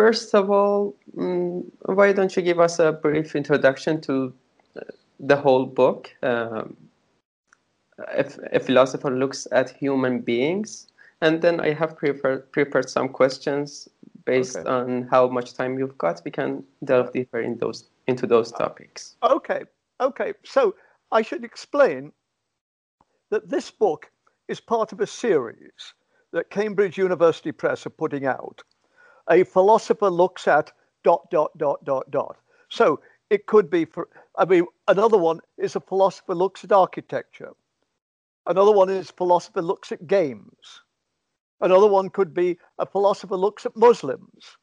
first of all, um, why don't you give us a brief introduction to uh, the whole book? Um, if a philosopher looks at human beings, and then I have prepared prepared some questions based okay. on how much time you've got. We can delve deeper in those into those topics. Okay, okay. So I should explain that this book is part of a series that Cambridge University Press are putting out. A philosopher looks at dot dot dot dot dot. So it could be for. I mean, another one is a philosopher looks at architecture. Another one is philosopher looks at games. Another one could be a philosopher looks at Muslims.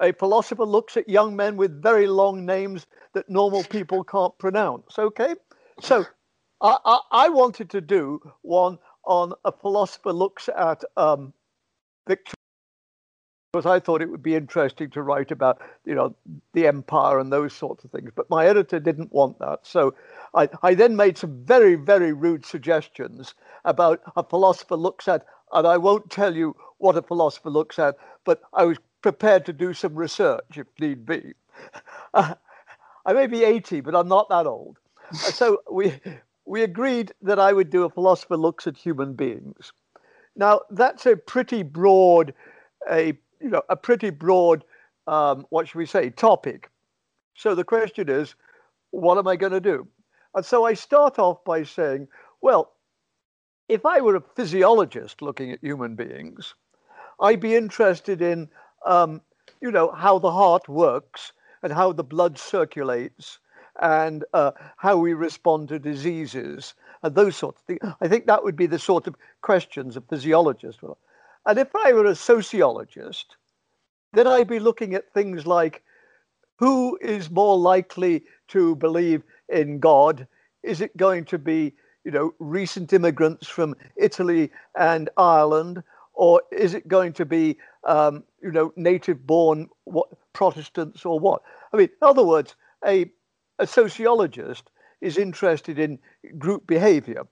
A philosopher looks at young men with very long names that normal people can't pronounce. Okay? So I, I, I wanted to do one on a philosopher looks at um, Victor because I thought it would be interesting to write about, you know, the empire and those sorts of things. But my editor didn't want that. So I, I then made some very, very rude suggestions about a philosopher looks at, and I won't tell you what a philosopher looks at, but I was prepared to do some research if need be. Uh, I may be 80, but I'm not that old. so we, we agreed that I would do a philosopher looks at human beings. Now, that's a pretty broad, a you know, a pretty broad, um, what should we say, topic. So the question is, what am I going to do? And so I start off by saying, well, if I were a physiologist looking at human beings, I'd be interested in, um, you know, how the heart works and how the blood circulates and uh, how we respond to diseases and those sorts of things. I think that would be the sort of questions a physiologist will. And if I were a sociologist, then I'd be looking at things like who is more likely to believe in God? Is it going to be, you know, recent immigrants from Italy and Ireland, or is it going to be, um, you know, native-born Protestants or what? I mean, in other words, a a sociologist is interested in group behavior.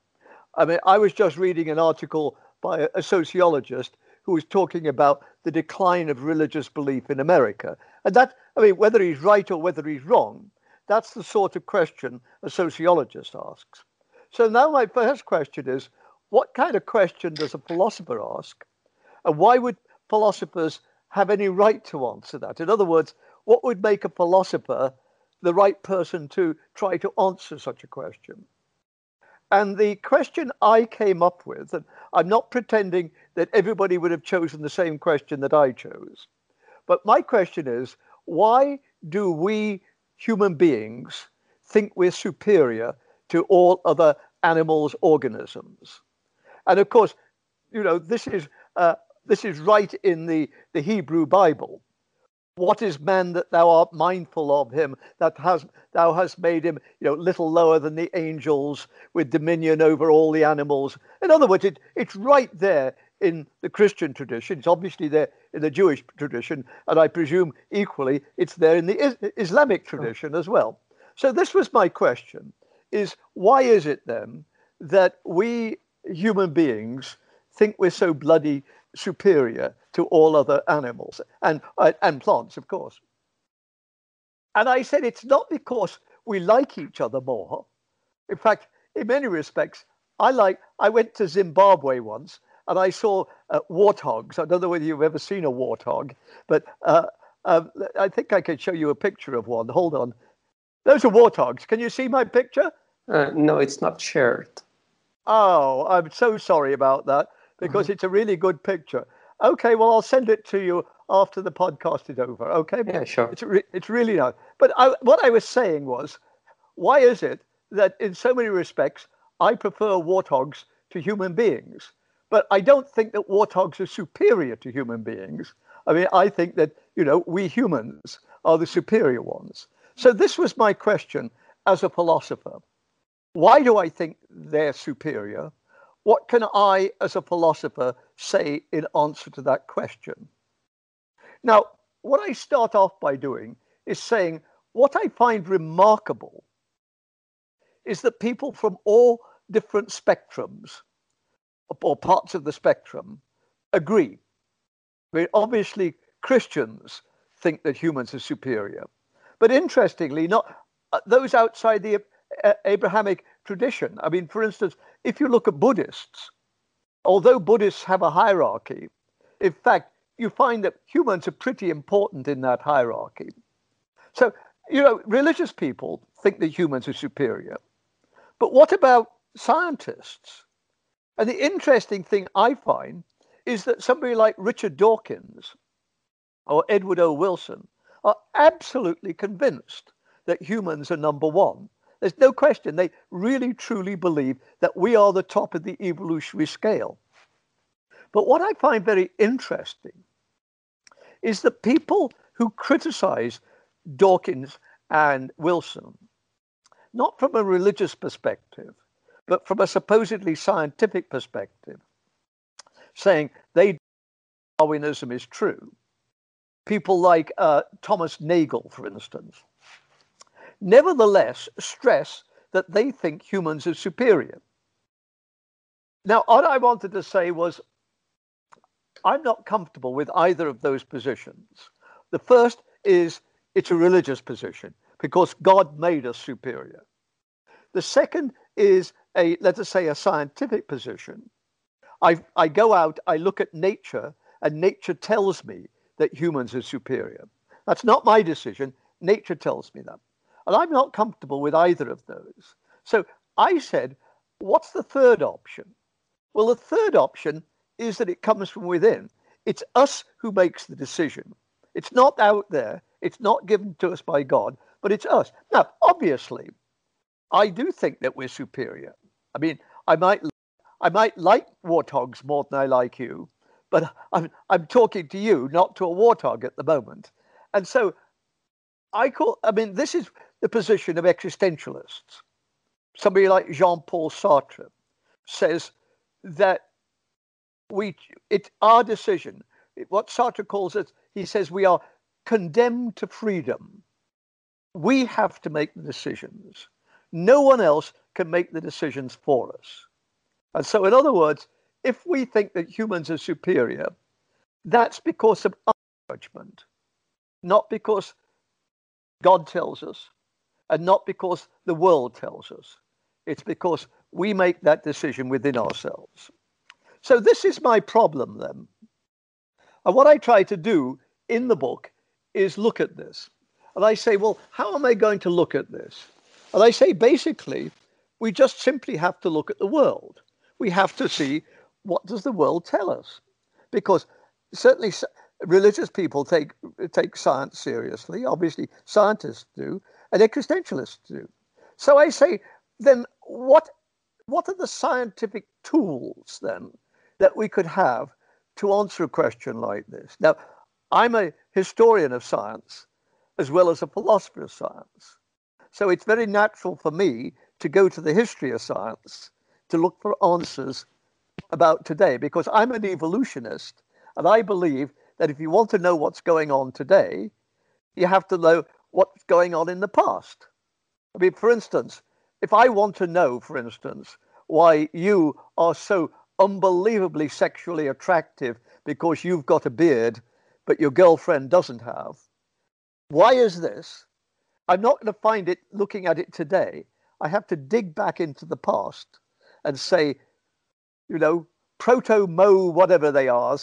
I mean, I was just reading an article by a sociologist who was talking about the decline of religious belief in America. And that, I mean, whether he's right or whether he's wrong, that's the sort of question a sociologist asks. So now my first question is what kind of question does a philosopher ask? And why would philosophers have any right to answer that? In other words, what would make a philosopher the right person to try to answer such a question. And the question I came up with, and I'm not pretending that everybody would have chosen the same question that I chose, but my question is why do we human beings think we're superior to all other animals, organisms? And of course, you know, this is, uh, this is right in the, the Hebrew Bible. What is man that thou art mindful of him, that has thou hast made him, you know, little lower than the angels, with dominion over all the animals. In other words, it, it's right there in the Christian tradition. It's obviously there in the Jewish tradition, and I presume equally it's there in the Islamic tradition as well. So this was my question: is why is it then that we human beings think we're so bloody superior to all other animals and, uh, and plants, of course. And I said it's not because we like each other more. In fact, in many respects, I like. I went to Zimbabwe once and I saw uh, warthogs. I don't know whether you've ever seen a warthog, but uh, um, I think I can show you a picture of one. Hold on. Those are warthogs. Can you see my picture? Uh, no, it's not shared. Oh, I'm so sorry about that because mm-hmm. it's a really good picture. Okay, well, I'll send it to you after the podcast is over. Okay. Yeah, sure. It's re- it's really nice. But I, what I was saying was, why is it that in so many respects I prefer warthogs to human beings, but I don't think that warthogs are superior to human beings. I mean, I think that you know we humans are the superior ones. So this was my question as a philosopher. Why do I think they're superior? What can I, as a philosopher, say in answer to that question? Now, what I start off by doing is saying what I find remarkable is that people from all different spectrums or parts of the spectrum agree. I mean, obviously, Christians think that humans are superior. But interestingly, not uh, those outside the uh, Abrahamic tradition. I mean, for instance, if you look at Buddhists, although Buddhists have a hierarchy, in fact, you find that humans are pretty important in that hierarchy. So, you know, religious people think that humans are superior. But what about scientists? And the interesting thing I find is that somebody like Richard Dawkins or Edward O. Wilson are absolutely convinced that humans are number one. There's no question. They really truly believe that we are the top of the evolutionary scale. But what I find very interesting is that people who criticize Dawkins and Wilson, not from a religious perspective, but from a supposedly scientific perspective, saying they Darwinism is true. People like uh, Thomas Nagel, for instance, nevertheless stress that they think humans are superior. Now, what I wanted to say was I'm not comfortable with either of those positions. The first is it's a religious position because God made us superior. The second is a, let us say, a scientific position. I, I go out, I look at nature, and nature tells me that humans are superior. That's not my decision. Nature tells me that. And I'm not comfortable with either of those. So I said, what's the third option? Well, the third option is that it comes from within. It's us who makes the decision. It's not out there, it's not given to us by God, but it's us. Now, obviously, I do think that we're superior. I mean, I might I might like warthogs more than I like you, but I'm I'm talking to you, not to a warthog at the moment. And so I call I mean, this is the position of existentialists. Somebody like Jean Paul Sartre says that we it's our decision. What Sartre calls it, he says we are condemned to freedom. We have to make the decisions. No one else can make the decisions for us. And so, in other words, if we think that humans are superior, that's because of our judgment, not because God tells us, and not because the world tells us. It's because we make that decision within ourselves. So, this is my problem then. And what I try to do in the book is look at this. And I say, well, how am I going to look at this? And I say, basically, we just simply have to look at the world. We have to see what does the world tell us? Because certainly religious people take, take science seriously. Obviously, scientists do and existentialists do. So I say, then what what are the scientific tools then that we could have to answer a question like this? Now, I'm a historian of science as well as a philosopher of science. So it's very natural for me to go to the history of science to look for answers about today because I'm an evolutionist and I believe that if you want to know what's going on today, you have to know what's going on in the past. I mean, for instance, if I want to know, for instance, why you are so unbelievably sexually attractive because you've got a beard, but your girlfriend doesn't have, why is this? I'm not going to find it looking at it today. I have to dig back into the past and say, you know, proto mo, whatever they are,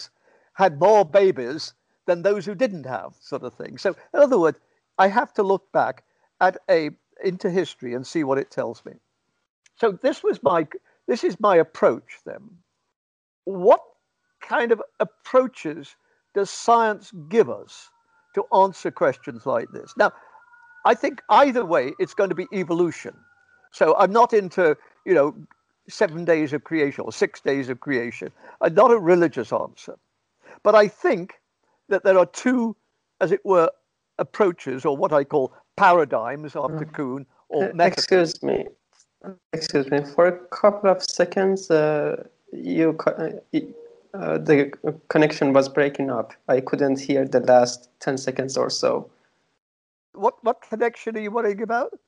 had more babies than those who didn't have, sort of thing. So, in other words, I have to look back at a into history and see what it tells me. So this was my this is my approach then. What kind of approaches does science give us to answer questions like this? Now, I think either way it's going to be evolution. So I'm not into, you know, seven days of creation or six days of creation. I'm not a religious answer. But I think that there are two, as it were, approaches or what I call paradigms after mm. Kuhn or uh, Excuse me. Excuse me. For a couple of seconds, uh, you uh, uh, the connection was breaking up. I couldn't hear the last ten seconds or so. What what connection are you worrying about?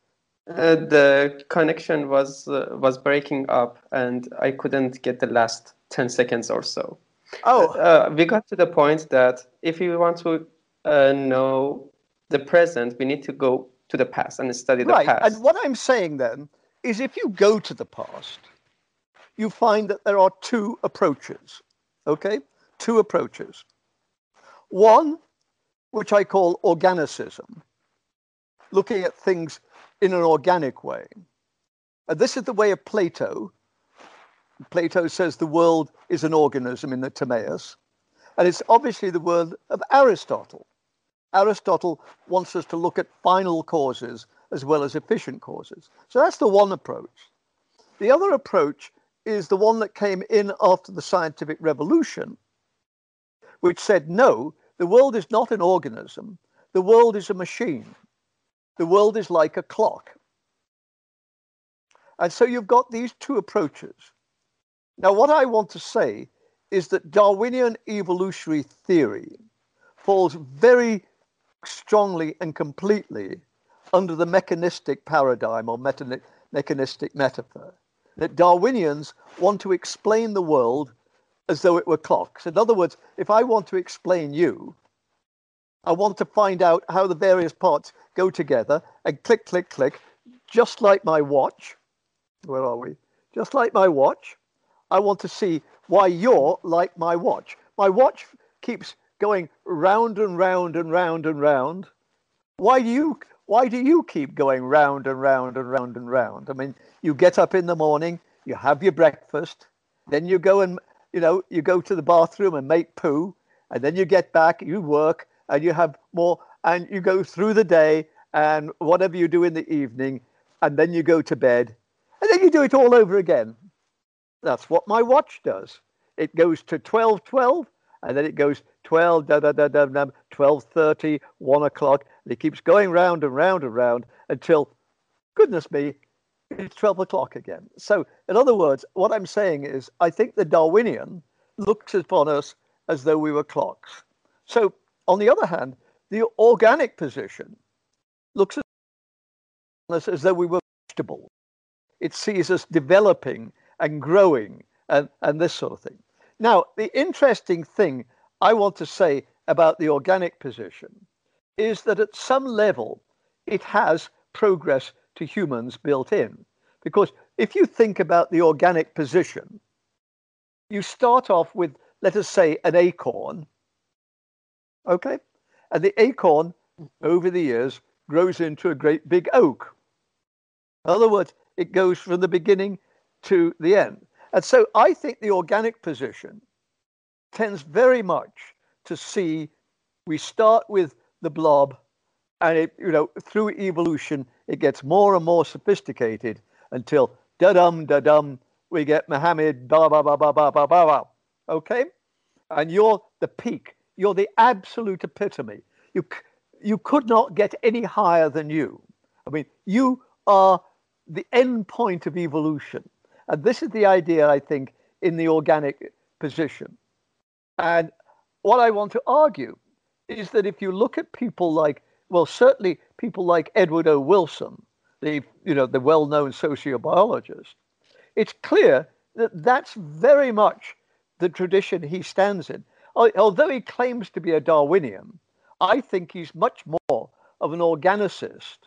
Uh, the connection was uh, was breaking up, and I couldn't get the last ten seconds or so. Oh, uh, we got to the point that if you want to uh, know the present, we need to go to the past and study the right. past. And what I'm saying then is if you go to the past, you find that there are two approaches. Okay? Two approaches. One, which I call organicism, looking at things in an organic way. And this is the way of Plato. Plato says the world is an organism in the Timaeus. And it's obviously the world of Aristotle. Aristotle wants us to look at final causes as well as efficient causes. So that's the one approach. The other approach is the one that came in after the scientific revolution, which said no, the world is not an organism, the world is a machine. The world is like a clock. And so you've got these two approaches. Now, what I want to say is that Darwinian evolutionary theory falls very strongly and completely under the mechanistic paradigm or meta- mechanistic metaphor. That Darwinians want to explain the world as though it were clocks. In other words, if I want to explain you, I want to find out how the various parts go together and click, click, click, just like my watch. Where are we? Just like my watch. I want to see why you're like my watch. My watch keeps going round and round and round and round. Why do you why do you keep going round and round and round and round? I mean, you get up in the morning, you have your breakfast, then you go and you know, you go to the bathroom and make poo, and then you get back, you work, and you have more, and you go through the day and whatever you do in the evening, and then you go to bed, and then you do it all over again. That's what my watch does. It goes to 12 12, and then it goes 12, da, da, da, da, da, 12 30, 1 o'clock. And it keeps going round and round and round until, goodness me, it's 12 o'clock again. So, in other words, what I'm saying is, I think the Darwinian looks upon us as though we were clocks. So, on the other hand, the organic position looks at us as though we were vegetables. It sees us developing and growing and, and this sort of thing. Now, the interesting thing I want to say about the organic position is that at some level it has progress to humans built in. Because if you think about the organic position, you start off with, let us say, an acorn. Okay? And the acorn, over the years, grows into a great big oak. In other words, it goes from the beginning to the end. And so I think the organic position tends very much to see we start with the blob and it, you know, through evolution, it gets more and more sophisticated until da dum da dum, we get Muhammad, blah, blah, blah, blah, blah, blah, blah, blah. Okay? And you're the peak. You're the absolute epitome. You, you could not get any higher than you. I mean, you are the end point of evolution. And this is the idea, I think, in the organic position. And what I want to argue is that if you look at people like, well, certainly people like Edward O. Wilson, the, you know, the well-known sociobiologist, it's clear that that's very much the tradition he stands in. Although he claims to be a Darwinian, I think he's much more of an organicist.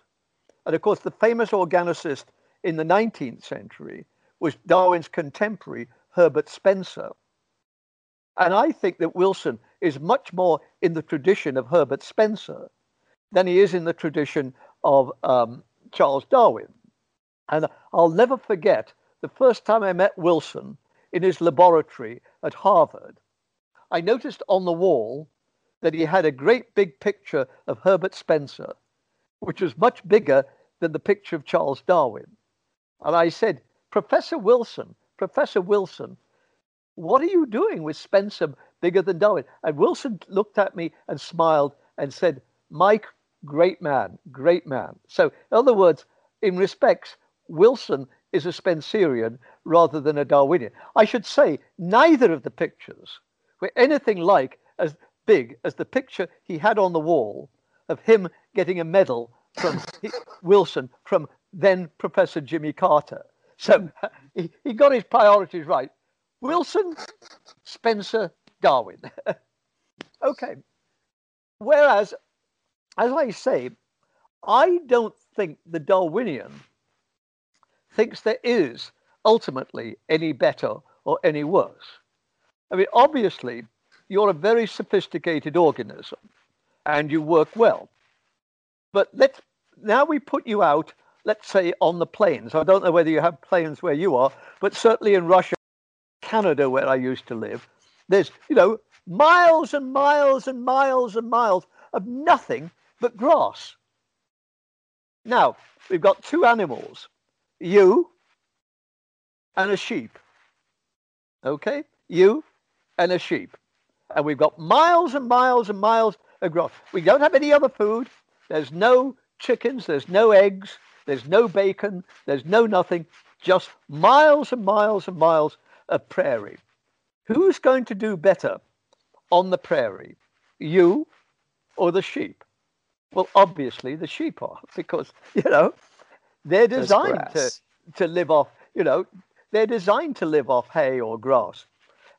And of course, the famous organicist in the 19th century was Darwin's contemporary, Herbert Spencer. And I think that Wilson is much more in the tradition of Herbert Spencer than he is in the tradition of um, Charles Darwin. And I'll never forget the first time I met Wilson in his laboratory at Harvard. I noticed on the wall that he had a great big picture of Herbert Spencer, which was much bigger than the picture of Charles Darwin. And I said, Professor Wilson, Professor Wilson, what are you doing with Spencer bigger than Darwin? And Wilson looked at me and smiled and said, Mike, great man, great man. So, in other words, in respects, Wilson is a Spencerian rather than a Darwinian. I should say, neither of the pictures were anything like as big as the picture he had on the wall of him getting a medal from Wilson from then Professor Jimmy Carter. So he, he got his priorities right. Wilson, Spencer, Darwin. okay. Whereas, as I say, I don't think the Darwinian thinks there is ultimately any better or any worse. I mean, obviously, you're a very sophisticated organism and you work well. But let's now we put you out, let's say, on the plains. I don't know whether you have plains where you are, but certainly in Russia, Canada, where I used to live, there's, you know, miles and miles and miles and miles of nothing but grass. Now, we've got two animals, you and a sheep. Okay? You and a sheep. And we've got miles and miles and miles of grass. We don't have any other food. There's no chickens, there's no eggs, there's no bacon, there's no nothing, just miles and miles and miles of prairie. Who's going to do better on the prairie, you or the sheep? Well, obviously the sheep are, because, you know, they're designed to, to live off, you know, they're designed to live off hay or grass.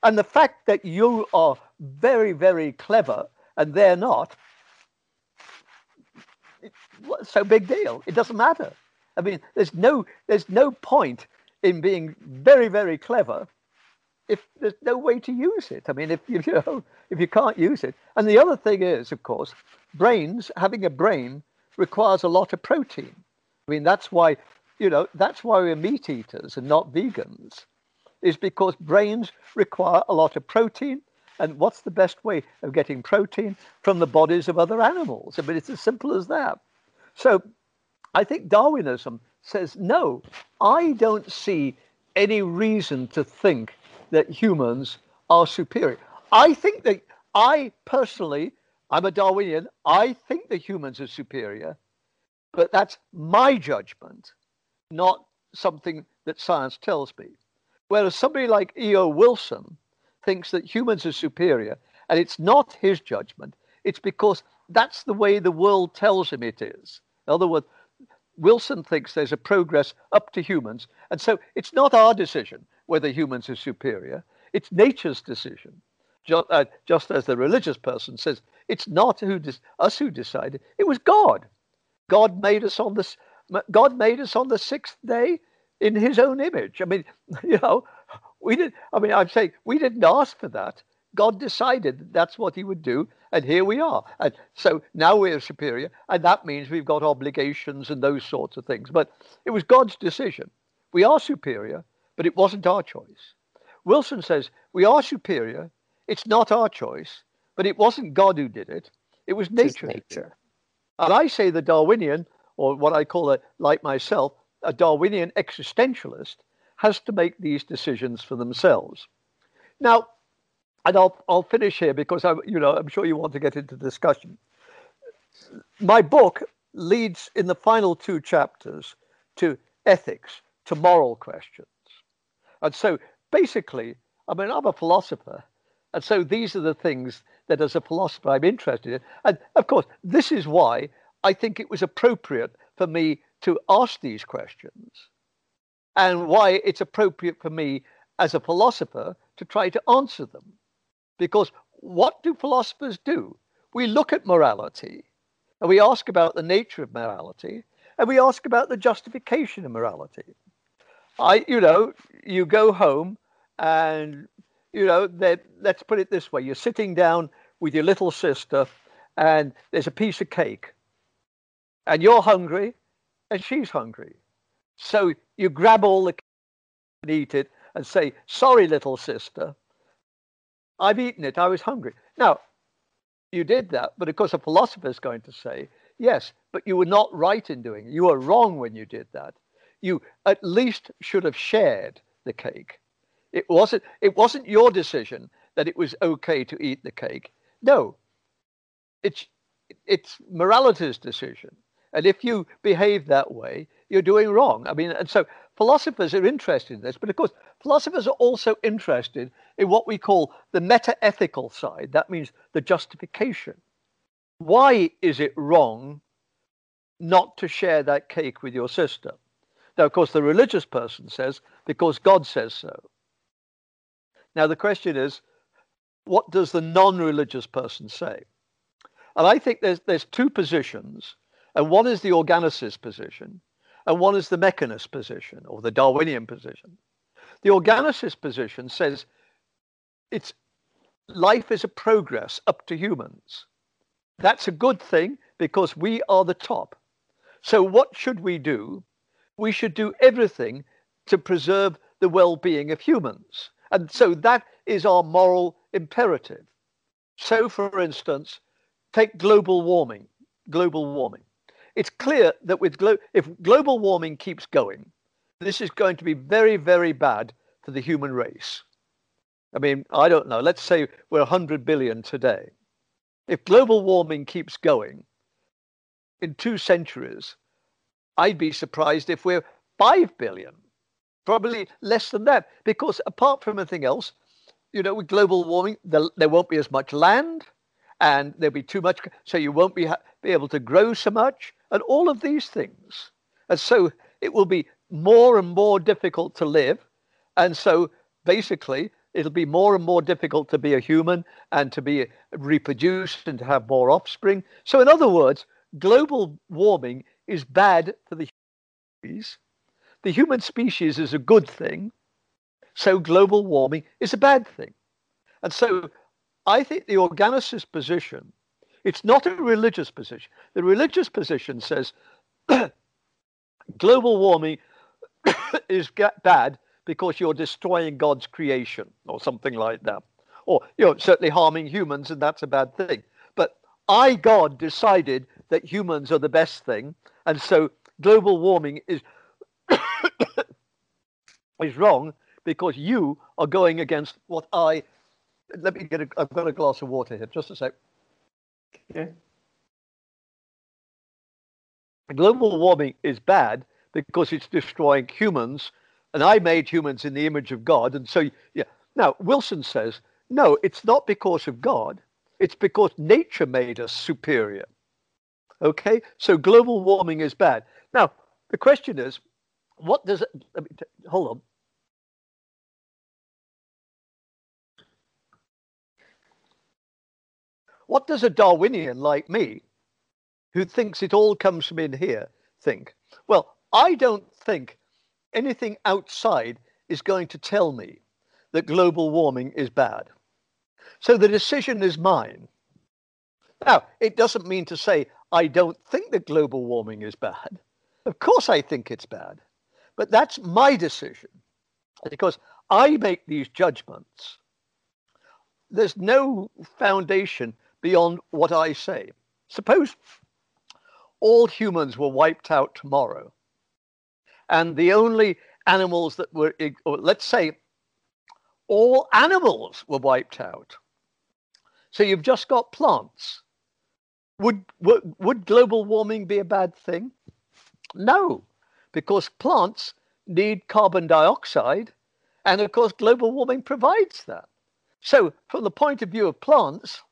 And the fact that you are very, very clever and they're not, what's so big deal? It doesn't matter. I mean, there's no, there's no point in being very, very clever if there's no way to use it. I mean, if you, you know, if you can't use it. And the other thing is, of course, brains, having a brain requires a lot of protein. I mean, that's why, you know, that's why we're meat eaters and not vegans, is because brains require a lot of protein. And what's the best way of getting protein from the bodies of other animals? I mean, it's as simple as that. So I think Darwinism says, no, I don't see any reason to think that humans are superior. I think that I personally, I'm a Darwinian, I think that humans are superior, but that's my judgment, not something that science tells me. Whereas somebody like E.O. Wilson thinks that humans are superior, and it's not his judgment, it's because that's the way the world tells him it is. In other words, Wilson thinks there's a progress up to humans, and so it's not our decision whether humans are superior. It's nature's decision. Just, uh, just as the religious person says, it's not who us who decided. It was God. God made us on this. God made us on the sixth day in His own image. I mean, you know, we did. I mean, I'm saying we didn't ask for that. God decided that that's what He would do, and here we are. And so now we're superior, and that means we've got obligations and those sorts of things. But it was God's decision. We are superior, but it wasn't our choice. Wilson says we are superior. It's not our choice, but it wasn't God who did it. It was nature. nature. And I say the Darwinian, or what I call a, like myself, a Darwinian existentialist, has to make these decisions for themselves. Now, and I'll I'll finish here because I you know I'm sure you want to get into discussion. My book leads in the final two chapters to ethics, to moral questions. And so basically, I mean, I'm a philosopher. And so these are the things that as a philosopher I'm interested in. And of course, this is why I think it was appropriate for me to ask these questions and why it's appropriate for me as a philosopher to try to answer them. Because what do philosophers do? We look at morality and we ask about the nature of morality and we ask about the justification of morality. I, you know, you go home and, you know, let's put it this way you're sitting down with your little sister and there's a piece of cake and you're hungry and she's hungry. So you grab all the cake and eat it and say, Sorry, little sister, I've eaten it, I was hungry. Now, you did that, but of course, a philosopher is going to say, Yes, but you were not right in doing it. You were wrong when you did that you at least should have shared the cake. It wasn't, it wasn't your decision that it was okay to eat the cake. No, it's, it's morality's decision. And if you behave that way, you're doing wrong. I mean, and so philosophers are interested in this, but of course, philosophers are also interested in what we call the meta-ethical side. That means the justification. Why is it wrong not to share that cake with your sister? Now, of course, the religious person says, because God says so. Now, the question is, what does the non-religious person say? And I think there's there's two positions, and one is the organicist position, and one is the mechanist position or the Darwinian position. The organicist position says it's life is a progress up to humans. That's a good thing because we are the top. So what should we do? We should do everything to preserve the well-being of humans. And so that is our moral imperative. So for instance, take global warming, global warming. It's clear that with glo- if global warming keeps going, this is going to be very, very bad for the human race. I mean, I don't know. Let's say we're 100 billion today. If global warming keeps going in two centuries, I'd be surprised if we're 5 billion, probably less than that, because apart from anything else, you know, with global warming, there, there won't be as much land and there'll be too much, so you won't be, be able to grow so much, and all of these things. And so it will be more and more difficult to live. And so basically, it'll be more and more difficult to be a human and to be reproduced and to have more offspring. So, in other words, global warming is bad for the human species. The human species is a good thing. So, global warming is a bad thing. And so, I think the organicist position, it's not a religious position. The religious position says global warming is bad because you're destroying God's creation or something like that. Or you're certainly harming humans, and that's a bad thing. But I, God, decided that humans are the best thing, and so global warming is is wrong because you are going against what I let me get a, I've got a glass of water here. Just a sec. Okay. Global warming is bad because it's destroying humans, and I made humans in the image of God. And so, yeah. Now, Wilson says, no, it's not because of God. It's because nature made us superior. Okay? So global warming is bad. Now, the question is, what does it, let me, hold on. What does a Darwinian like me, who thinks it all comes from in here, think? Well, I don't think anything outside is going to tell me that global warming is bad. So the decision is mine. Now, it doesn't mean to say I don't think that global warming is bad. Of course, I think it's bad. But that's my decision because I make these judgments. There's no foundation beyond what I say. Suppose all humans were wiped out tomorrow, and the only animals that were, let's say, all animals were wiped out. So you've just got plants. Would, would, would global warming be a bad thing? No, because plants need carbon dioxide, and of course, global warming provides that. So, from the point of view of plants,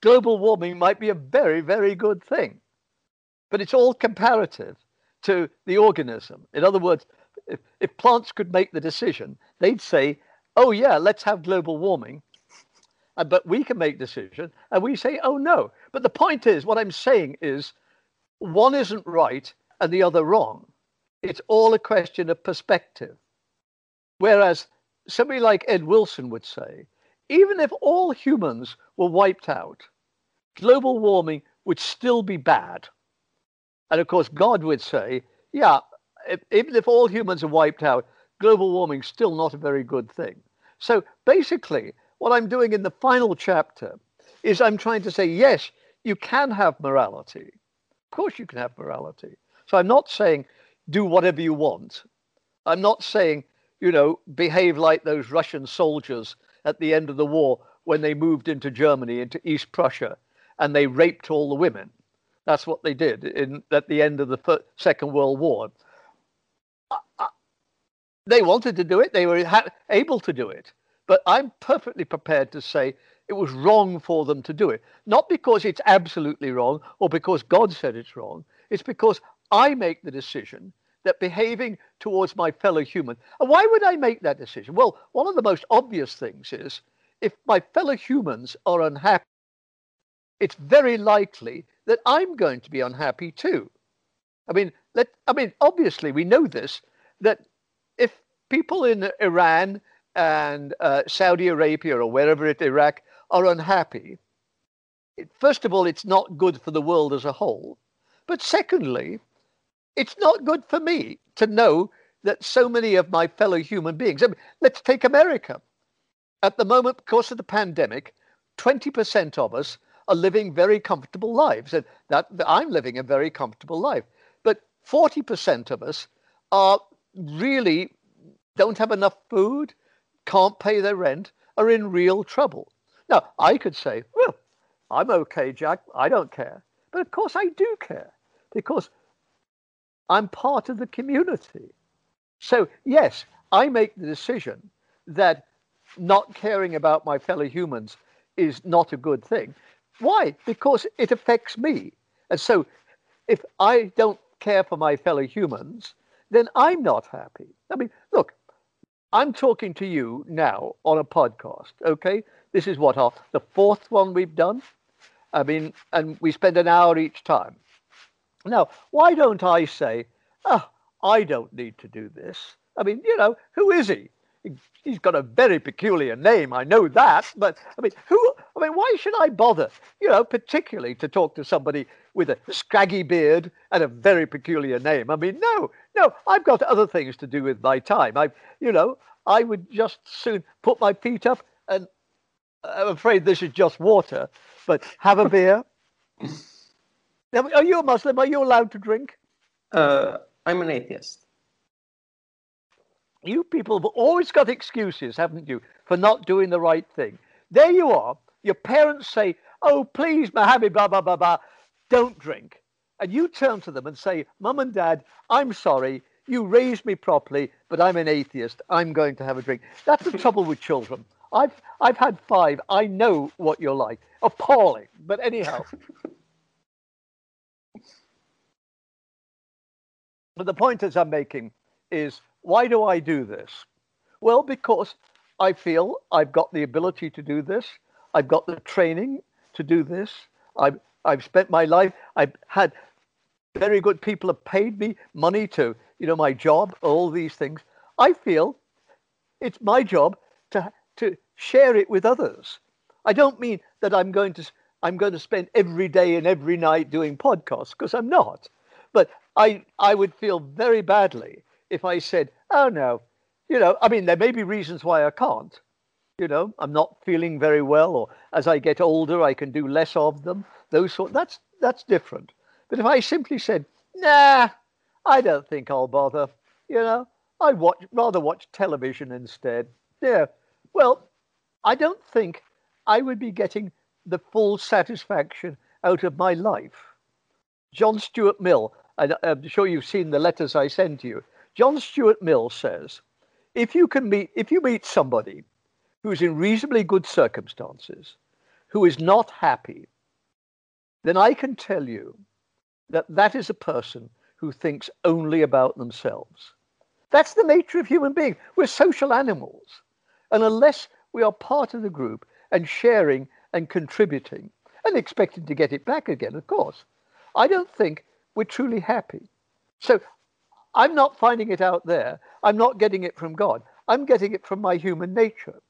global warming might be a very, very good thing. But it's all comparative to the organism. In other words, if, if plants could make the decision, they'd say, oh, yeah, let's have global warming. Uh, but we can make decision, and we say, oh, no. But the point is, what I'm saying is, one isn't right and the other wrong. It's all a question of perspective. Whereas somebody like Ed Wilson would say, even if all humans were wiped out, global warming would still be bad. And of course, God would say, yeah, if, even if all humans are wiped out, global warming is still not a very good thing. So basically, what I'm doing in the final chapter is I'm trying to say, yes, you can have morality. Of course, you can have morality. So I'm not saying do whatever you want. I'm not saying, you know, behave like those Russian soldiers at the end of the war when they moved into Germany, into East Prussia, and they raped all the women. That's what they did in, at the end of the Second World War. Uh, uh, they wanted to do it, they were ha- able to do it. But I'm perfectly prepared to say it was wrong for them to do it. Not because it's absolutely wrong or because God said it's wrong, it's because I make the decision that behaving towards my fellow human. And why would I make that decision? Well, one of the most obvious things is if my fellow humans are unhappy, it's very likely that I'm going to be unhappy too. I mean, let I mean, obviously we know this that if people in Iran and uh, Saudi Arabia or wherever it Iraq are unhappy, it, first of all, it's not good for the world as a whole. But secondly, it's not good for me to know that so many of my fellow human beings. I mean, let's take America. At the moment, because of the pandemic, 20% of us are living very comfortable lives. And that, I'm living a very comfortable life. But 40% of us are really don't have enough food, can't pay their rent, are in real trouble. Now, I could say, well, I'm okay, Jack. I don't care. But of course, I do care because I'm part of the community. So, yes, I make the decision that not caring about my fellow humans is not a good thing. Why? Because it affects me. And so, if I don't care for my fellow humans, then I'm not happy. I mean, look, I'm talking to you now on a podcast, okay? This is what our the fourth one we've done. I mean, and we spend an hour each time. Now, why don't I say, oh, I don't need to do this? I mean, you know, who is he? He's got a very peculiar name, I know that, but I mean, who? I mean, why should I bother? You know, particularly to talk to somebody with a scraggy beard and a very peculiar name. I mean, no, no, I've got other things to do with my time. I, you know, I would just soon put my feet up and I'm afraid this is just water, but have a beer. are you a Muslim? Are you allowed to drink? Uh, I'm an atheist. You people have always got excuses, haven't you, for not doing the right thing. There you are. Your parents say, Oh, please, Mohammed, blah, blah, blah, blah, don't drink. And you turn to them and say, Mum and Dad, I'm sorry. You raised me properly, but I'm an atheist. I'm going to have a drink. That's the trouble with children. I've, I've had five. I know what you're like. Appalling. But anyhow. but the point as I'm making is why do I do this? Well, because I feel I've got the ability to do this. I've got the training to do this. I've, I've spent my life, I've had very good people have paid me money to, you know, my job, all these things. I feel it's my job to, to share it with others. I don't mean that I'm going to I'm going to spend every day and every night doing podcasts because I'm not. But I I would feel very badly if I said, oh no, you know, I mean, there may be reasons why I can't. You know, I'm not feeling very well, or as I get older, I can do less of them. Those sort. That's that's different. But if I simply said, nah, I don't think I'll bother. You know, I'd watch rather watch television instead. Yeah. Well, I don't think I would be getting the full satisfaction out of my life. John Stuart Mill, I'm sure you've seen the letters I send you. John Stuart Mill says, if you can meet, if you meet somebody who is in reasonably good circumstances, who is not happy, then I can tell you that that is a person who thinks only about themselves. That's the nature of human beings. We're social animals. And unless we are part of the group and sharing and contributing and expecting to get it back again, of course, I don't think we're truly happy. So I'm not finding it out there. I'm not getting it from God. I'm getting it from my human nature.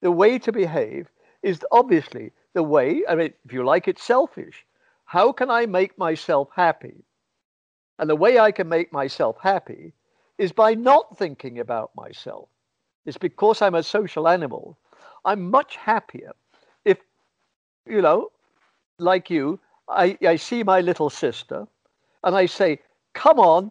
The way to behave is obviously the way, I mean, if you like, it's selfish. How can I make myself happy? And the way I can make myself happy is by not thinking about myself. It's because I'm a social animal. I'm much happier if, you know, like you, I, I see my little sister and I say, come on,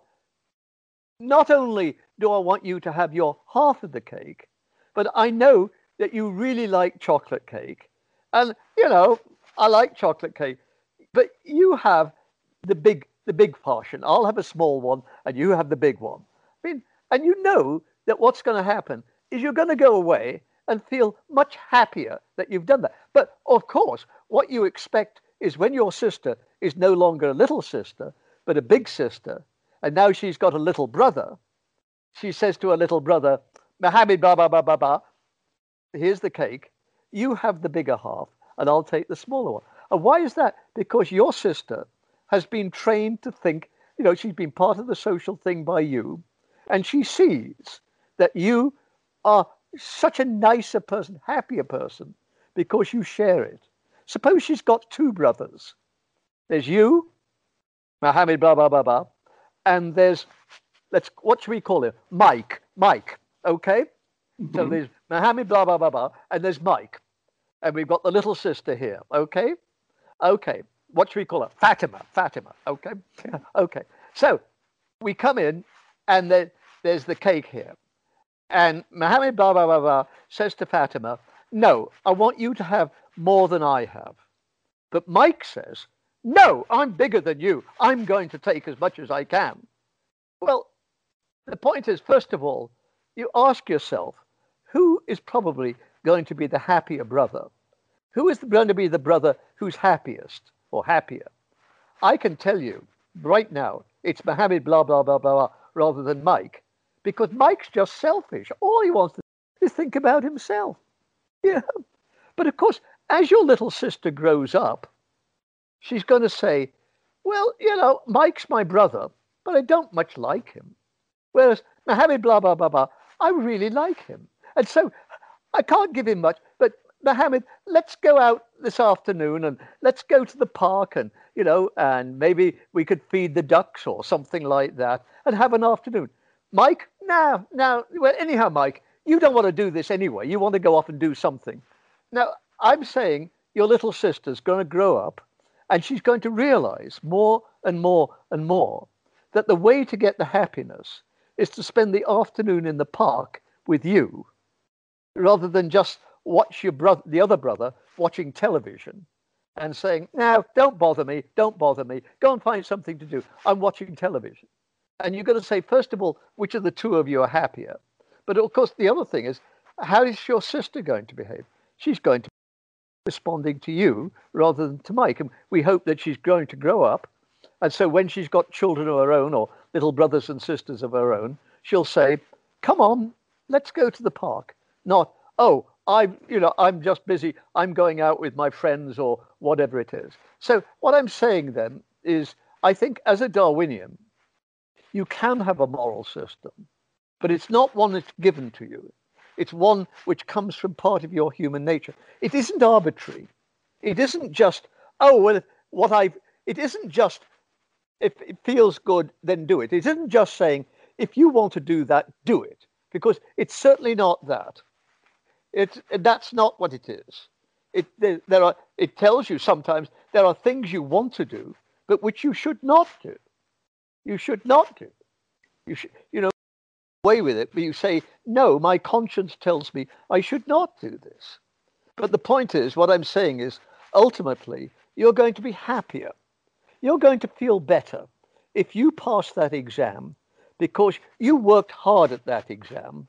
not only do I want you to have your half of the cake, but I know that you really like chocolate cake. And, you know, I like chocolate cake, but you have the big, the big portion. I'll have a small one and you have the big one. I mean, and you know that what's going to happen is you're going to go away and feel much happier that you've done that. But of course, what you expect is when your sister is no longer a little sister, but a big sister, and now she's got a little brother. She says to her little brother, Mohammed, blah, blah, blah, blah, blah, here's the cake. you have the bigger half and I'll take the smaller one. And why is that? Because your sister has been trained to think, you know, she's been part of the social thing by you, and she sees that you are such a nicer person, happier person, because you share it. Suppose she's got two brothers. There's you, Mohammed, blah, blah, blah, blah, and there's, let's, what should we call him? Mike, Mike, okay? Mm-hmm. So there's Mohammed, blah, blah, blah, blah, and there's Mike. And we've got the little sister here, okay? Okay what should we call her? Fatima. Fatima. Okay. Okay. So we come in, and there, there's the cake here, and Mohammed blah blah blah blah says to Fatima, "No, I want you to have more than I have." But Mike says, "No, I'm bigger than you. I'm going to take as much as I can." Well, the point is, first of all, you ask yourself, who is probably going to be the happier brother? Who is going to be the brother who's happiest? or happier. I can tell you right now, it's Mohammed blah, blah, blah, blah, blah, rather than Mike, because Mike's just selfish. All he wants to do is think about himself. Yeah. But of course, as your little sister grows up, she's going to say, well, you know, Mike's my brother, but I don't much like him. Whereas Mohammed, blah, blah, blah, blah, I really like him. And so I can't give him much, but Mohammed, let's go out this afternoon and let's go to the park and, you know, and maybe we could feed the ducks or something like that and have an afternoon. Mike, now, now, well, anyhow, Mike, you don't want to do this anyway. You want to go off and do something. Now, I'm saying your little sister's going to grow up and she's going to realize more and more and more that the way to get the happiness is to spend the afternoon in the park with you rather than just watch your brother, the other brother, watching television and saying, "Now, don't bother me, don't bother me. Go and find something to do. I'm watching television." And you're going to say, first of all, which of the two of you are happier? But of course, the other thing is, how is your sister going to behave? She's going to responding to you rather than to Mike. And we hope that she's going to grow up. And so when she's got children of her own or little brothers and sisters of her own, she'll say, Come on, let's go to the park. Not, oh, I'm, you know, I'm just busy. I'm going out with my friends or whatever it is. So what I'm saying then is, I think as a Darwinian, you can have a moral system, but it's not one that's given to you. It's one which comes from part of your human nature. It isn't arbitrary. It isn't just, oh, well, what I've, it isn't just, if it feels good, then do it. It isn't just saying, if you want to do that, do it, because it's certainly not that. It's, that's not what it is. It, there, there are, it tells you sometimes there are things you want to do, but which you should not do. You should not do. You should, you know, away with it, but you say, no, my conscience tells me I should not do this. But the point is, what I'm saying is, ultimately, you're going to be happier. You're going to feel better if you pass that exam because you worked hard at that exam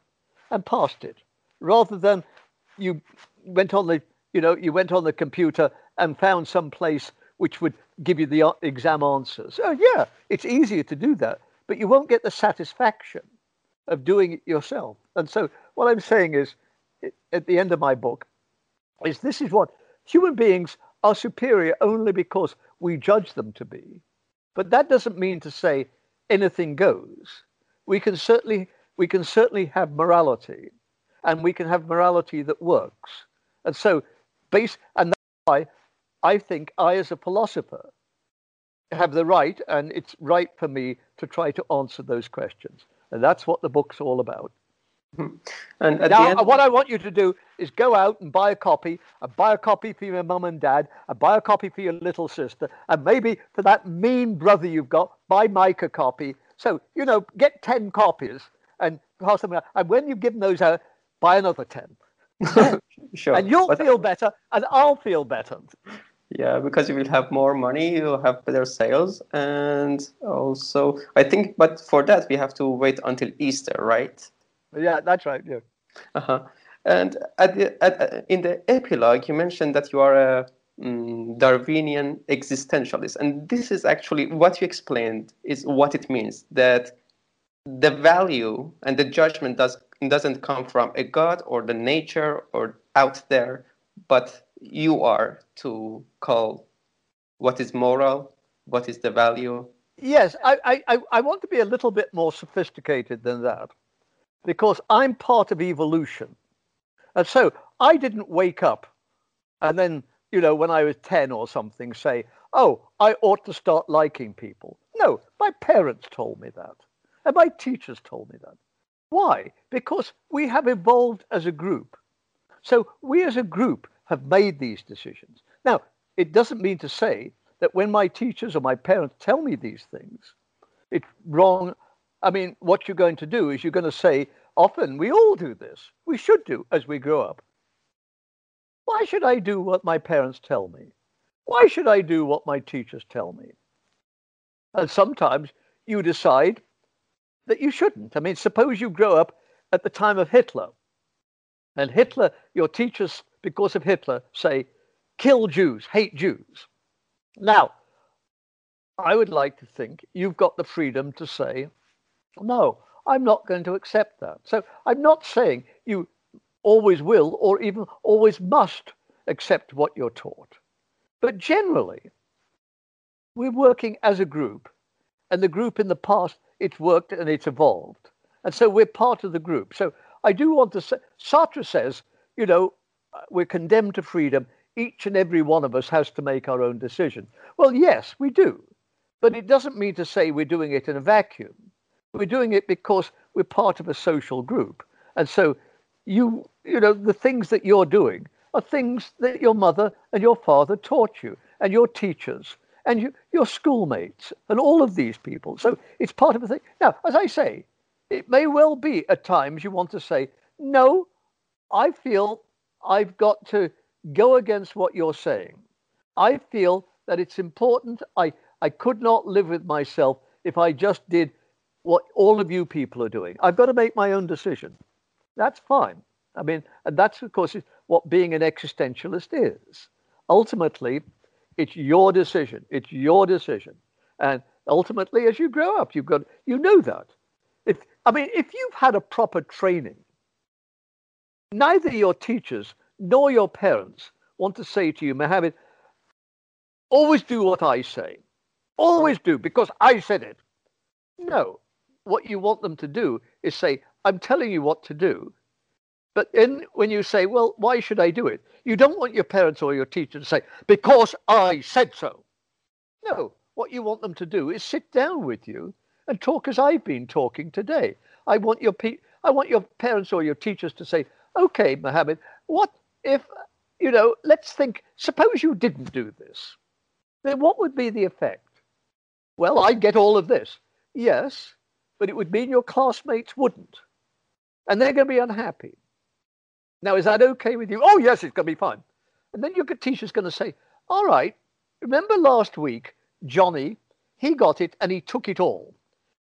and passed it, rather than you went on the you know you went on the computer and found some place which would give you the uh, exam answers. Oh yeah, it's easier to do that, but you won't get the satisfaction of doing it yourself. And so what I'm saying is, at the end of my book, is this is what human beings are superior only because we judge them to be. But that doesn't mean to say anything goes. We can certainly we can certainly have morality and we can have morality that works. And so, base, and that's why I think I, as a philosopher, have the right, and it's right for me to try to answer those questions. And that's what the book's all about. Hmm. And now, end... what I want you to do is go out and buy a copy, and buy a copy for your mum and dad, and buy a copy for your little sister, and maybe for that mean brother you've got, buy Mike a copy. So, you know, get 10 copies and pass them out. And when you've given those out, buy another 10. sure. And you'll but, feel better, and I'll feel better. Yeah, because you will have more money, you'll have better sales. And also, I think, but for that, we have to wait until Easter, right? Yeah, that's right. Yeah. Uh-huh. And at the, at, in the epilogue, you mentioned that you are a um, Darwinian existentialist. And this is actually what you explained is what it means that the value and the judgment does doesn't come from a god or the nature or out there but you are to call what is moral, what is the value. Yes, I, I, I want to be a little bit more sophisticated than that because I'm part of evolution. And so I didn't wake up and then, you know, when I was 10 or something, say, oh, I ought to start liking people. No, my parents told me that. And my teachers told me that. Why? Because we have evolved as a group. So we as a group have made these decisions. Now, it doesn't mean to say that when my teachers or my parents tell me these things, it's wrong. I mean, what you're going to do is you're going to say, often we all do this. We should do as we grow up. Why should I do what my parents tell me? Why should I do what my teachers tell me? And sometimes you decide that you shouldn't. I mean, suppose you grow up at the time of Hitler, and Hitler, your teachers, because of Hitler, say, kill Jews, hate Jews. Now, I would like to think you've got the freedom to say, no, I'm not going to accept that. So I'm not saying you always will or even always must accept what you're taught. But generally, we're working as a group, and the group in the past, it's worked and it's evolved. And so we're part of the group. So I do want to say, Sartre says, you know, we're condemned to freedom. Each and every one of us has to make our own decision. Well, yes, we do. But it doesn't mean to say we're doing it in a vacuum. We're doing it because we're part of a social group. And so you, you know, the things that you're doing are things that your mother and your father taught you, and your teachers, and you, your schoolmates, and all of these people. So it's part of a thing. Now, as I say, it may well be at times you want to say, no, I feel I've got to go against what you're saying. I feel that it's important. I, I could not live with myself if I just did what all of you people are doing. I've got to make my own decision. That's fine. I mean, and that's, of course, what being an existentialist is. Ultimately, it's your decision. It's your decision. And ultimately, as you grow up, you've got, you know that. If, I mean, if you've had a proper training, neither your teachers nor your parents want to say to you, Mohammed, always do what I say. Always do, because I said it. No. What you want them to do is say, I'm telling you what to do. But when you say, well, why should I do it? You don't want your parents or your teacher to say, because I said so. No, what you want them to do is sit down with you and talk as I've been talking today. I want your pe- I want your parents or your teachers to say, okay, Mohammed, what if, you know, let's think, suppose you didn't do this. Then what would be the effect? Well, I'd get all of this. Yes, but it would mean your classmates wouldn't. And they're going to be unhappy. Now, is that okay with you? Oh, yes, it's going to be fine. And then your teacher's going to say, all right, remember last week, Johnny, he got it and he took it all.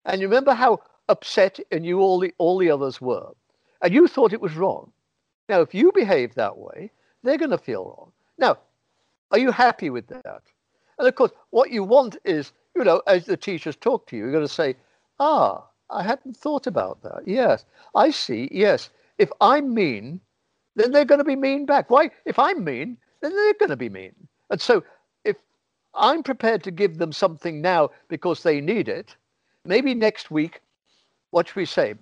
And you remember how upset and you all the, all the others were. And you thought it was wrong. Now, if you behave that way, they're going to feel wrong. Now, are you happy with that? And of course, what you want is, you know, as the teachers talk to you, you're going to say, ah, I hadn't thought about that. Yes, I see. Yes, if I'm mean, then they're going to be mean back. Why? If I'm mean, then they're going to be mean. And so, if I'm prepared to give them something now because they need it, maybe next week, what should we say?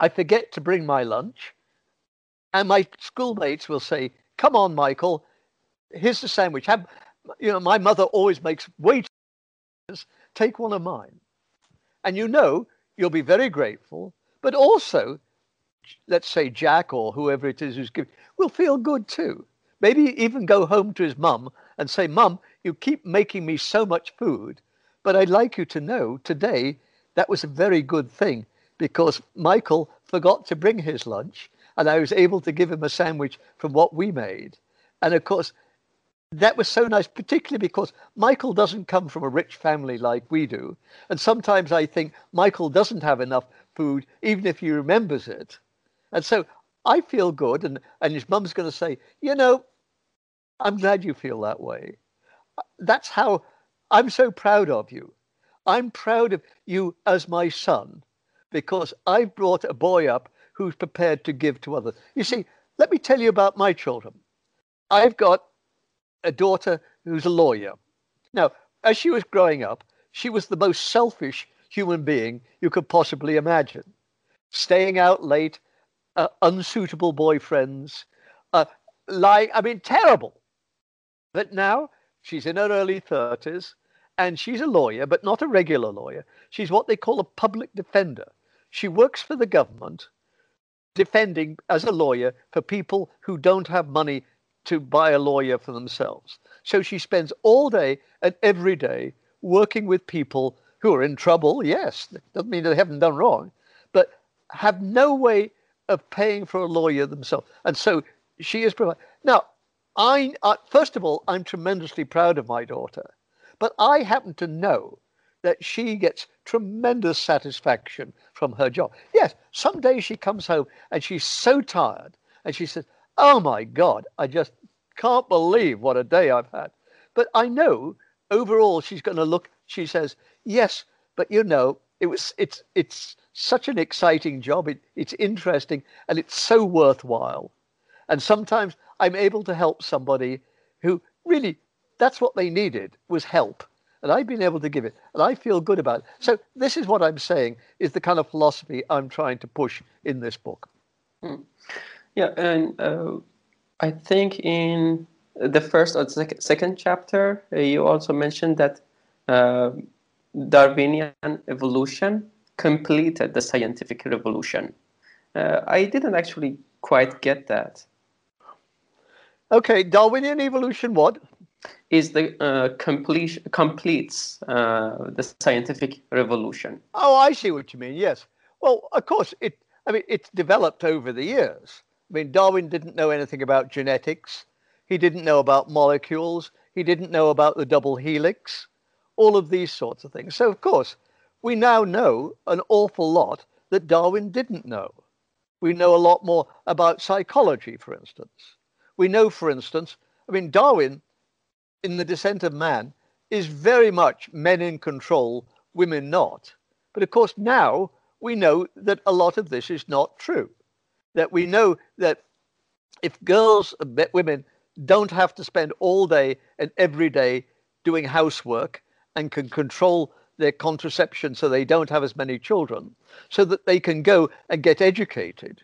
I forget to bring my lunch, and my schoolmates will say, "Come on, Michael, here's the sandwich. Have, you know, my mother always makes wait. Take one of mine." And you know you'll be very grateful, but also let's say Jack or whoever it is who's giving, will feel good too. Maybe even go home to his mum and say, Mum, you keep making me so much food, but I'd like you to know today that was a very good thing because Michael forgot to bring his lunch and I was able to give him a sandwich from what we made. And of course, that was so nice, particularly because Michael doesn't come from a rich family like we do. And sometimes I think Michael doesn't have enough food, even if he remembers it. And so I feel good. And, and his mum's going to say, you know, I'm glad you feel that way. That's how I'm so proud of you. I'm proud of you as my son because I've brought a boy up who's prepared to give to others. You see, let me tell you about my children. I've got a daughter who's a lawyer. Now, as she was growing up, she was the most selfish human being you could possibly imagine. Staying out late, uh, unsuitable boyfriends, uh, lying, I mean, terrible. But now she's in her early 30s and she's a lawyer, but not a regular lawyer. She's what they call a public defender. She works for the government, defending as a lawyer for people who don't have money to buy a lawyer for themselves. So she spends all day and every day working with people who are in trouble. Yes, doesn't mean they haven't done wrong, but have no way of paying for a lawyer themselves. And so she is providing. Now, I, uh, first of all, I'm tremendously proud of my daughter, but I happen to know that she gets tremendous satisfaction from her job. Yes, some days she comes home and she's so tired and she says, Oh my God, I just can't believe what a day I've had. But I know overall she's going to look, she says, Yes, but you know, it was it's it's such an exciting job. It, it's interesting and it's so worthwhile. And sometimes I'm able to help somebody who really that's what they needed was help. And I've been able to give it. And I feel good about it. So this is what I'm saying is the kind of philosophy I'm trying to push in this book. Hmm. Yeah, and uh, I think in the first or sec- second chapter, uh, you also mentioned that uh, Darwinian evolution completed the scientific revolution. Uh, I didn't actually quite get that. Okay, Darwinian evolution, what? Is the uh, complete completes uh, the scientific revolution? Oh, I see what you mean. Yes. Well, of course, it. I mean, it's developed over the years. I mean, Darwin didn't know anything about genetics. He didn't know about molecules. He didn't know about the double helix. All of these sorts of things. So, of course, we now know an awful lot that Darwin didn't know. We know a lot more about psychology, for instance. We know, for instance, I mean, Darwin in The Descent of Man is very much men in control, women not. But of course, now we know that a lot of this is not true. That we know that if girls, women, don't have to spend all day and every day doing housework and can control their contraception so they don't have as many children, so that they can go and get educated.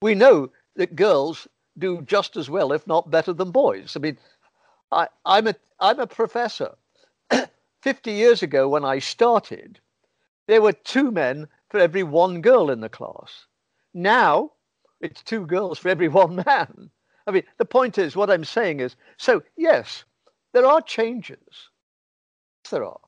We know that girls do just as well, if not better, than boys. I mean, I, I'm a I'm a professor. Fifty years ago, when I started, there were two men for every one girl in the class. Now, it's two girls for every one man. I mean, the point is, what I'm saying is, so yes, there are changes. There are.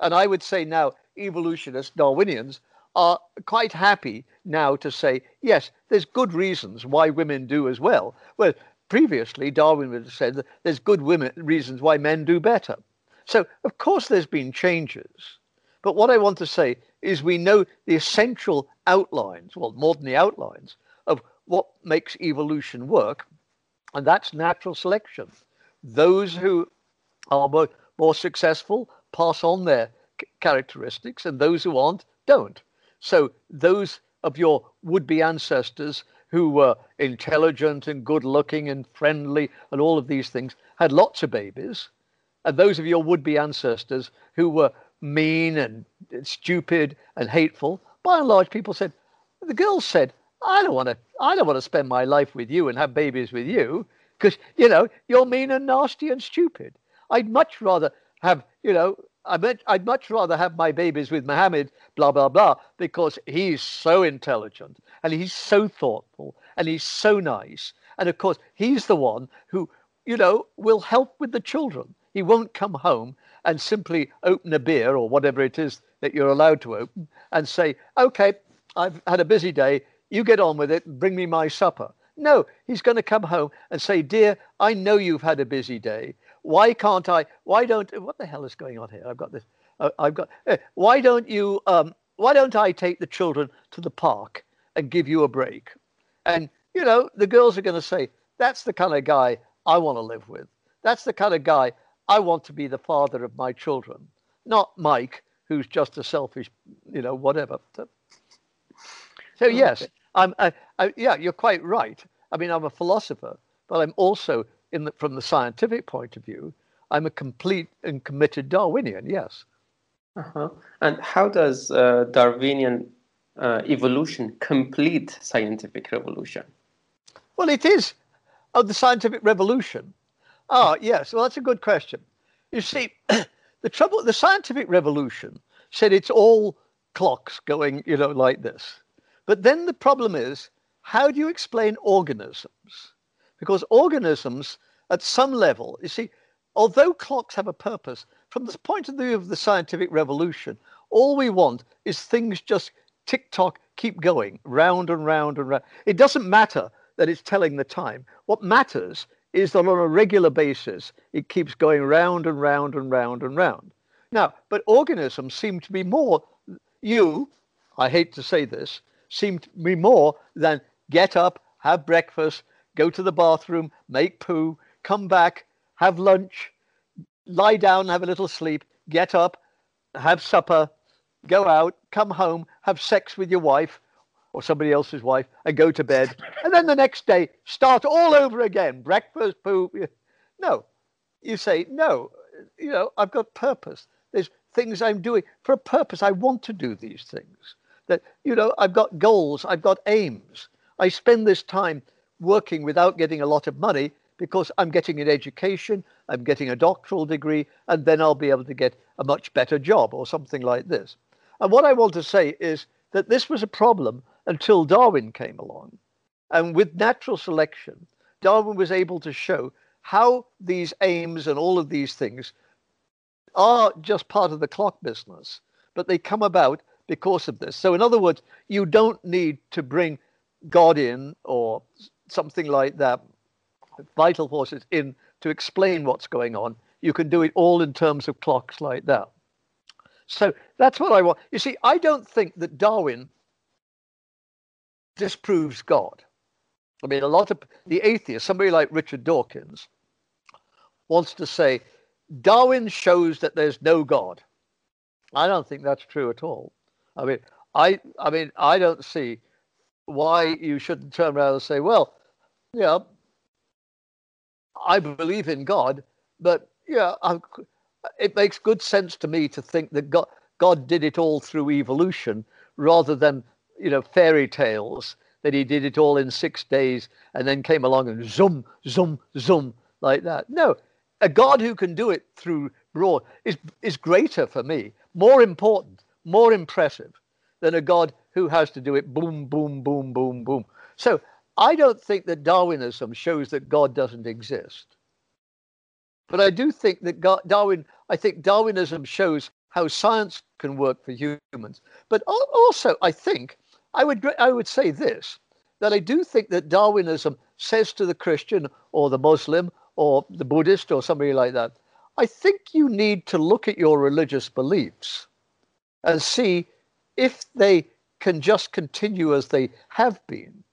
And I would say now, evolutionists, Darwinians, are quite happy now to say, yes, there's good reasons why women do as well. Well, previously, Darwin would have said that there's good women, reasons why men do better. So, of course, there's been changes. But what I want to say is we know the essential outlines, well, more than the outlines, of what makes evolution work, and that's natural selection. Those who are more, more successful pass on their characteristics, and those who aren't don't. So those of your would-be ancestors who were intelligent and good-looking and friendly and all of these things had lots of babies, and those of your would-be ancestors who were mean and stupid and hateful, by and large, people said, the girls said, I don't want to, I don't want to spend my life with you and have babies with you because you know you're mean and nasty and stupid. I'd much rather have, you know, I meant I'd much rather have my babies with Mohammed, blah, blah, blah, because he's so intelligent and he's so thoughtful and he's so nice. And of course, he's the one who, you know, will help with the children. He won't come home and simply open a beer or whatever it is that you're allowed to open and say, okay, I've had a busy day. You get on with it. Bring me my supper. No, he's going to come home and say, Dear, I know you've had a busy day. Why can't I? Why don't? What the hell is going on here? I've got this. Uh, I've got. Uh, why don't you? Um, why don't I take the children to the park and give you a break? And you know, the girls are going to say, "That's the kind of guy I want to live with. That's the kind of guy I want to be the father of my children, not Mike, who's just a selfish, you know, whatever." So, so yes, I'm. I, I, yeah, you're quite right. I mean, I'm a philosopher, but I'm also the, from the scientific point of view, I'm a complete and committed Darwinian, yes. Uh-huh. And how does uh, Darwinian uh, evolution complete scientific revolution? Well, it is. Oh, the scientific revolution. Oh, yes. Well, that's a good question. You see, the trouble, the scientific revolution said it's all clocks going, you know, like this. But then the problem is, how do you explain organisms? Because organisms, at some level, you see, although clocks have a purpose, from the point of view of the scientific revolution, all we want is things just tick tock, keep going, round and round and round. It doesn't matter that it's telling the time. What matters is that on a regular basis, it keeps going round and round and round and round. Now, but organisms seem to be more, you, I hate to say this, seem to be more than get up, have breakfast, go to the bathroom, make poo, come back, have lunch, lie down, have a little sleep, get up, have supper, go out, come home, have sex with your wife or somebody else's wife, and go to bed. And then the next day, start all over again breakfast, poo. No, you say, no, you know, I've got purpose. There's things I'm doing for a purpose. I want to do these things. That, you know, I've got goals, I've got aims. I spend this time working without getting a lot of money because I'm getting an education, I'm getting a doctoral degree, and then I'll be able to get a much better job or something like this. And what I want to say is that this was a problem until Darwin came along. And with natural selection, Darwin was able to show how these aims and all of these things are just part of the clock business, but they come about because of this. So, in other words, you don't need to bring God in or something like that, vital forces in to explain what's going on. You can do it all in terms of clocks like that. So that's what I want. You see, I don't think that Darwin disproves God. I mean, a lot of the atheists, somebody like Richard Dawkins, wants to say Darwin shows that there's no God. I don't think that's true at all. I mean, I, I mean, I don't see why you shouldn't turn around and say, well, yeah, I believe in God, but yeah, I'm, it makes good sense to me to think that God, God did it all through evolution rather than, you know, fairy tales that he did it all in six days and then came along and zoom, zoom, zoom like that. No, a God who can do it through broad is, is greater for me, more important, more impressive than a God who has to do it boom, boom, boom, boom, boom. So I don't think that Darwinism shows that God doesn't exist. But I do think that Darwin, I think Darwinism shows how science can work for humans. But also, I think, I would, I would say this that I do think that Darwinism says to the Christian or the Muslim or the Buddhist or somebody like that, I think you need to look at your religious beliefs and see if they can just continue as they have been.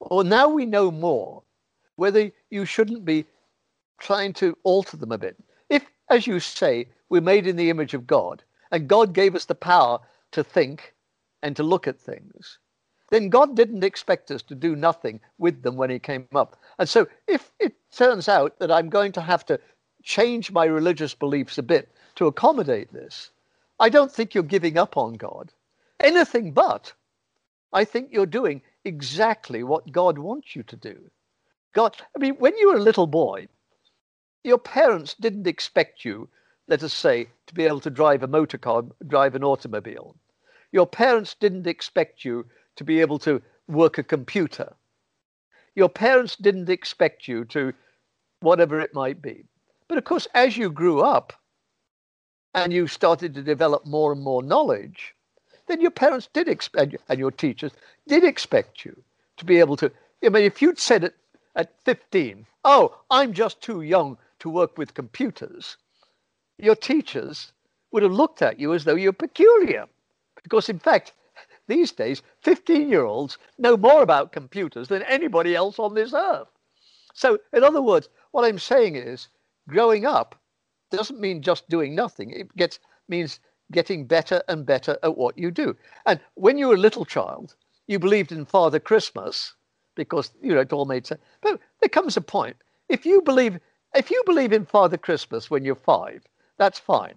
Or now we know more, whether you shouldn't be trying to alter them a bit. If, as you say, we're made in the image of God, and God gave us the power to think and to look at things, then God didn't expect us to do nothing with them when He came up. And so, if it turns out that I'm going to have to change my religious beliefs a bit to accommodate this, I don't think you're giving up on God. Anything but. I think you're doing exactly what God wants you to do. God, I mean, when you were a little boy, your parents didn't expect you, let us say, to be able to drive a motor car, drive an automobile. Your parents didn't expect you to be able to work a computer. Your parents didn't expect you to whatever it might be. But of course, as you grew up and you started to develop more and more knowledge, then your parents did expect, and your teachers did expect you to be able to. I mean, if you'd said it at 15, oh, I'm just too young to work with computers, your teachers would have looked at you as though you're peculiar. Because, in fact, these days, 15 year olds know more about computers than anybody else on this earth. So, in other words, what I'm saying is growing up doesn't mean just doing nothing. It gets, means getting better and better at what you do. And when you were a little child, you believed in Father Christmas because, you know, it all made sense. But there comes a point if you believe if you believe in Father Christmas when you're five, that's fine.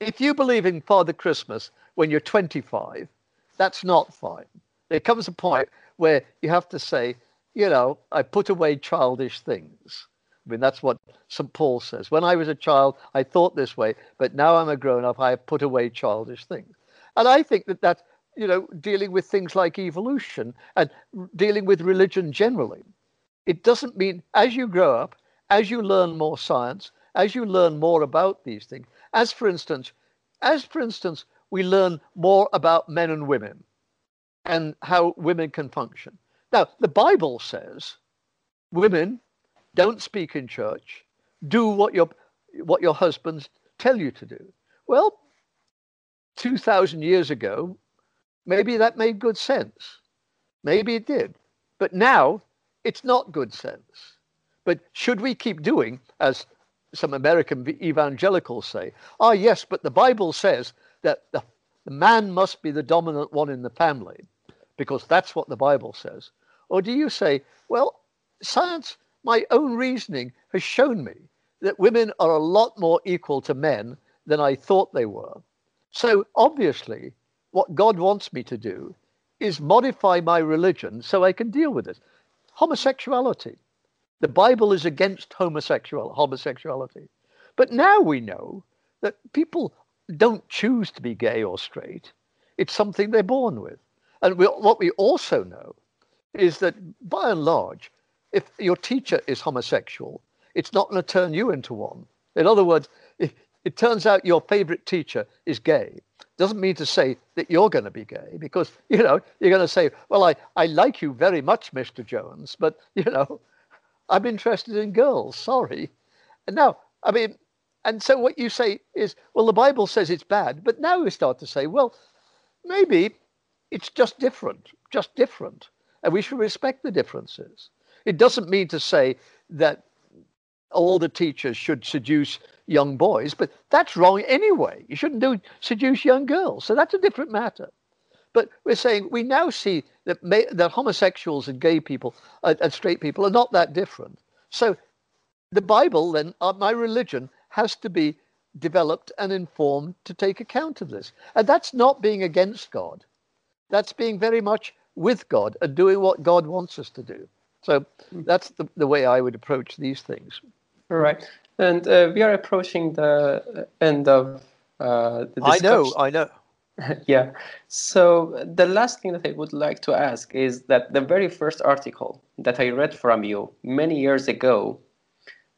If you believe in Father Christmas when you're 25, that's not fine. There comes a point where you have to say, you know, I put away childish things. I mean, that's what St. Paul says. When I was a child, I thought this way, but now I'm a grown up, I have put away childish things. And I think that that's, you know, dealing with things like evolution and dealing with religion generally. It doesn't mean as you grow up, as you learn more science, as you learn more about these things, as for instance, as for instance, we learn more about men and women and how women can function. Now, the Bible says women don't speak in church, do what your what your husbands tell you to do. Well, 2000 years ago, maybe that made good sense. Maybe it did. But now it's not good sense. But should we keep doing, as some American evangelicals say, ah, yes, but the Bible says that the, the man must be the dominant one in the family because that's what the Bible says? Or do you say, well, science, my own reasoning has shown me that women are a lot more equal to men than I thought they were. So obviously, what God wants me to do is modify my religion so I can deal with it. Homosexuality. The Bible is against homosexual, homosexuality. But now we know that people don't choose to be gay or straight. It's something they're born with. And we, what we also know is that by and large, if your teacher is homosexual, it's not going to turn you into one. In other words, it turns out your favorite teacher is gay, doesn't mean to say that you're going to be gay because, you know, you're going to say, well, I, I like you very much, Mr. Jones, but, you know, I'm interested in girls. Sorry. And now, I mean, and so what you say is, well, the Bible says it's bad, but now we start to say, well, maybe it's just different, just different. And we should respect the differences. It doesn't mean to say that all the teachers should seduce young boys, but that's wrong anyway. You shouldn't do seduce young girls. So that's a different matter. But we're saying we now see that, may, that homosexuals and gay people uh, and straight people are not that different. So the Bible, then, uh, my religion, has to be developed and informed to take account of this. And that's not being against God. That's being very much with God and doing what God wants us to do. So that's the, the way I would approach these things. All right. And uh, we are approaching the end of uh, the discussion. I know, I know. yeah. So the last thing that I would like to ask is that the very first article that I read from you many years ago,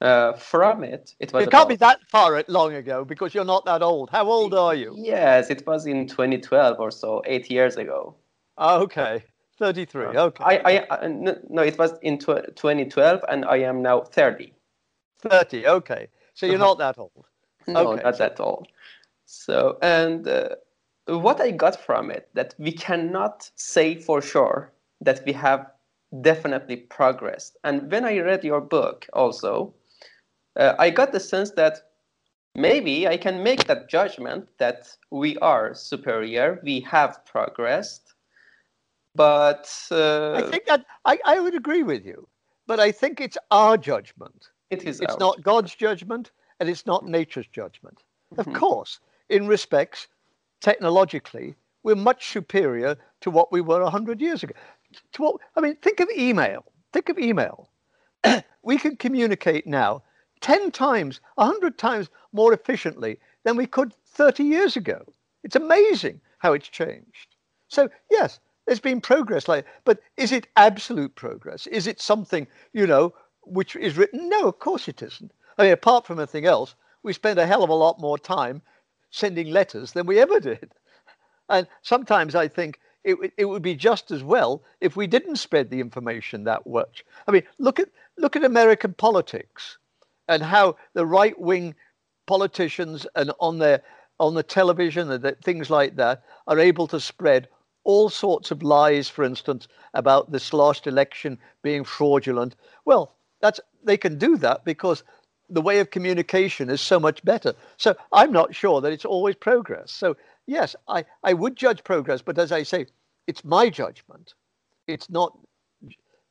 uh, from it, it was. It can't be that far long ago because you're not that old. How old are you? Yes, it was in 2012 or so, eight years ago. Oh, okay. 33. Uh, okay. I, I, uh, no, it was in 2012, and I am now 30. 30. Okay. So you're not that old. No, okay. not that old. So, and uh, what I got from it that we cannot say for sure that we have definitely progressed. And when I read your book, also, uh, I got the sense that maybe I can make that judgment that we are superior, we have progressed, but uh, I think that I, I would agree with you, but I think it's our judgment. It is. It's not God's judgment, and it's not nature's judgment. Mm-hmm. Of course, in respects, technologically, we're much superior to what we were hundred years ago. To what I mean, think of email. Think of email. we can communicate now 10 times, 100 times more efficiently than we could 30 years ago. It's amazing how it's changed. So, yes, there's been progress, like, but is it absolute progress? Is it something, you know, which is written? No, of course it isn't. I mean, apart from anything else, we spend a hell of a lot more time sending letters than we ever did. And sometimes I think it, it would be just as well if we didn't spread the information that much. I mean, look at look at American politics and how the right wing politicians and on their on the television and things like that are able to spread all sorts of lies, for instance, about this last election being fraudulent. Well, that's they can do that because the way of communication is so much better. So I'm not sure that it's always progress. So yes, I, I would judge progress, but as I say, it's my judgment. It's not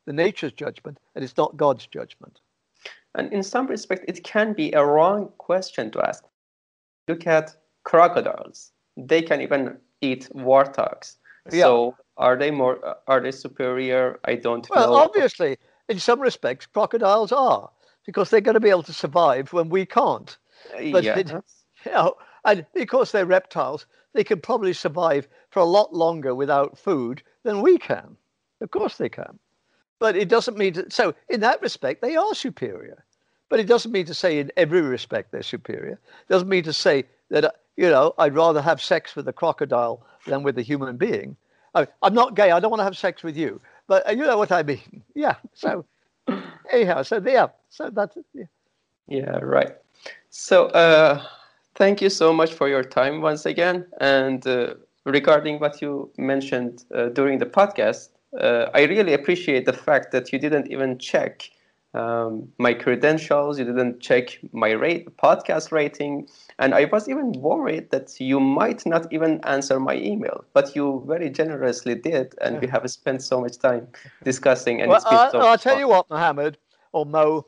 the nature's judgment, and it's not God's judgment. And in some respect, it can be a wrong question to ask. Look at crocodiles. They can even eat warthogs. Yeah. So are they more? Are they superior? I don't well, know. Well, obviously, in some respects, crocodiles are because they're going to be able to survive when we can't. But yeah. It, you know, and because they're reptiles, they can probably survive for a lot longer without food than we can. Of course, they can. But it doesn't mean to, so in that respect they are superior. But it doesn't mean to say in every respect they're superior. It doesn't mean to say that uh, you know I'd rather have sex with a crocodile than with a human being. I, am not gay. I don't want to have sex with you. But uh, you know what I mean. Yeah. So anyhow, so yeah. So that's yeah. Yeah. Right. So uh, thank you so much for your time once again. And uh, regarding what you mentioned uh, during the podcast, uh, I really appreciate the fact that you didn't even check um, my credentials, you didn't check my rate, podcast rating, and I was even worried that you might not even answer my email, but you very generously did, and we have spent so much time discussing. And well, I, so I'll tell fun. you what, Mohammed or Mo,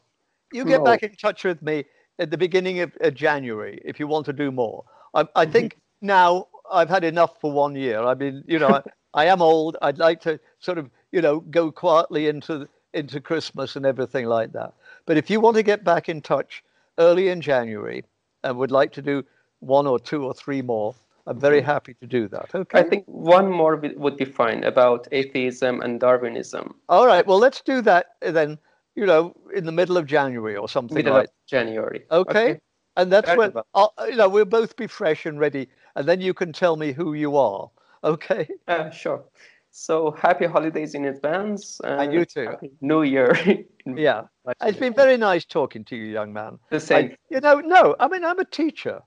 you get back in touch with me at the beginning of, of January if you want to do more. I, I think now I've had enough for one year. I mean, you know, I am old. I'd like to sort of, you know, go quietly into into Christmas and everything like that. But if you want to get back in touch early in January and would like to do one or two or three more, I'm very mm-hmm. happy to do that. Okay. I think one more would be fine about atheism and Darwinism. All right. Well, let's do that then. You know, in the middle of January or something middle like January. Okay. okay. And that's when I'll, you know we'll both be fresh and ready, and then you can tell me who you are. Okay. Uh, sure. So happy holidays in advance. and you too. New Year. yeah. It's been very nice talking to you, young man. The same. I, you know, no, I mean, I'm a teacher.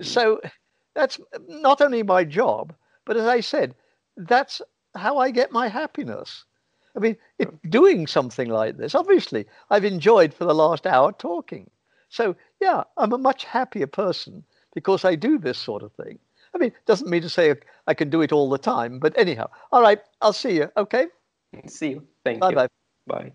So that's not only my job, but as I said, that's how I get my happiness. I mean, it, hmm. doing something like this, obviously, I've enjoyed for the last hour talking. So, yeah, I'm a much happier person because I do this sort of thing. I mean, it doesn't mean to say I can do it all the time, but anyhow. All right, I'll see you. Okay. See you. Thank bye you. Bye bye bye.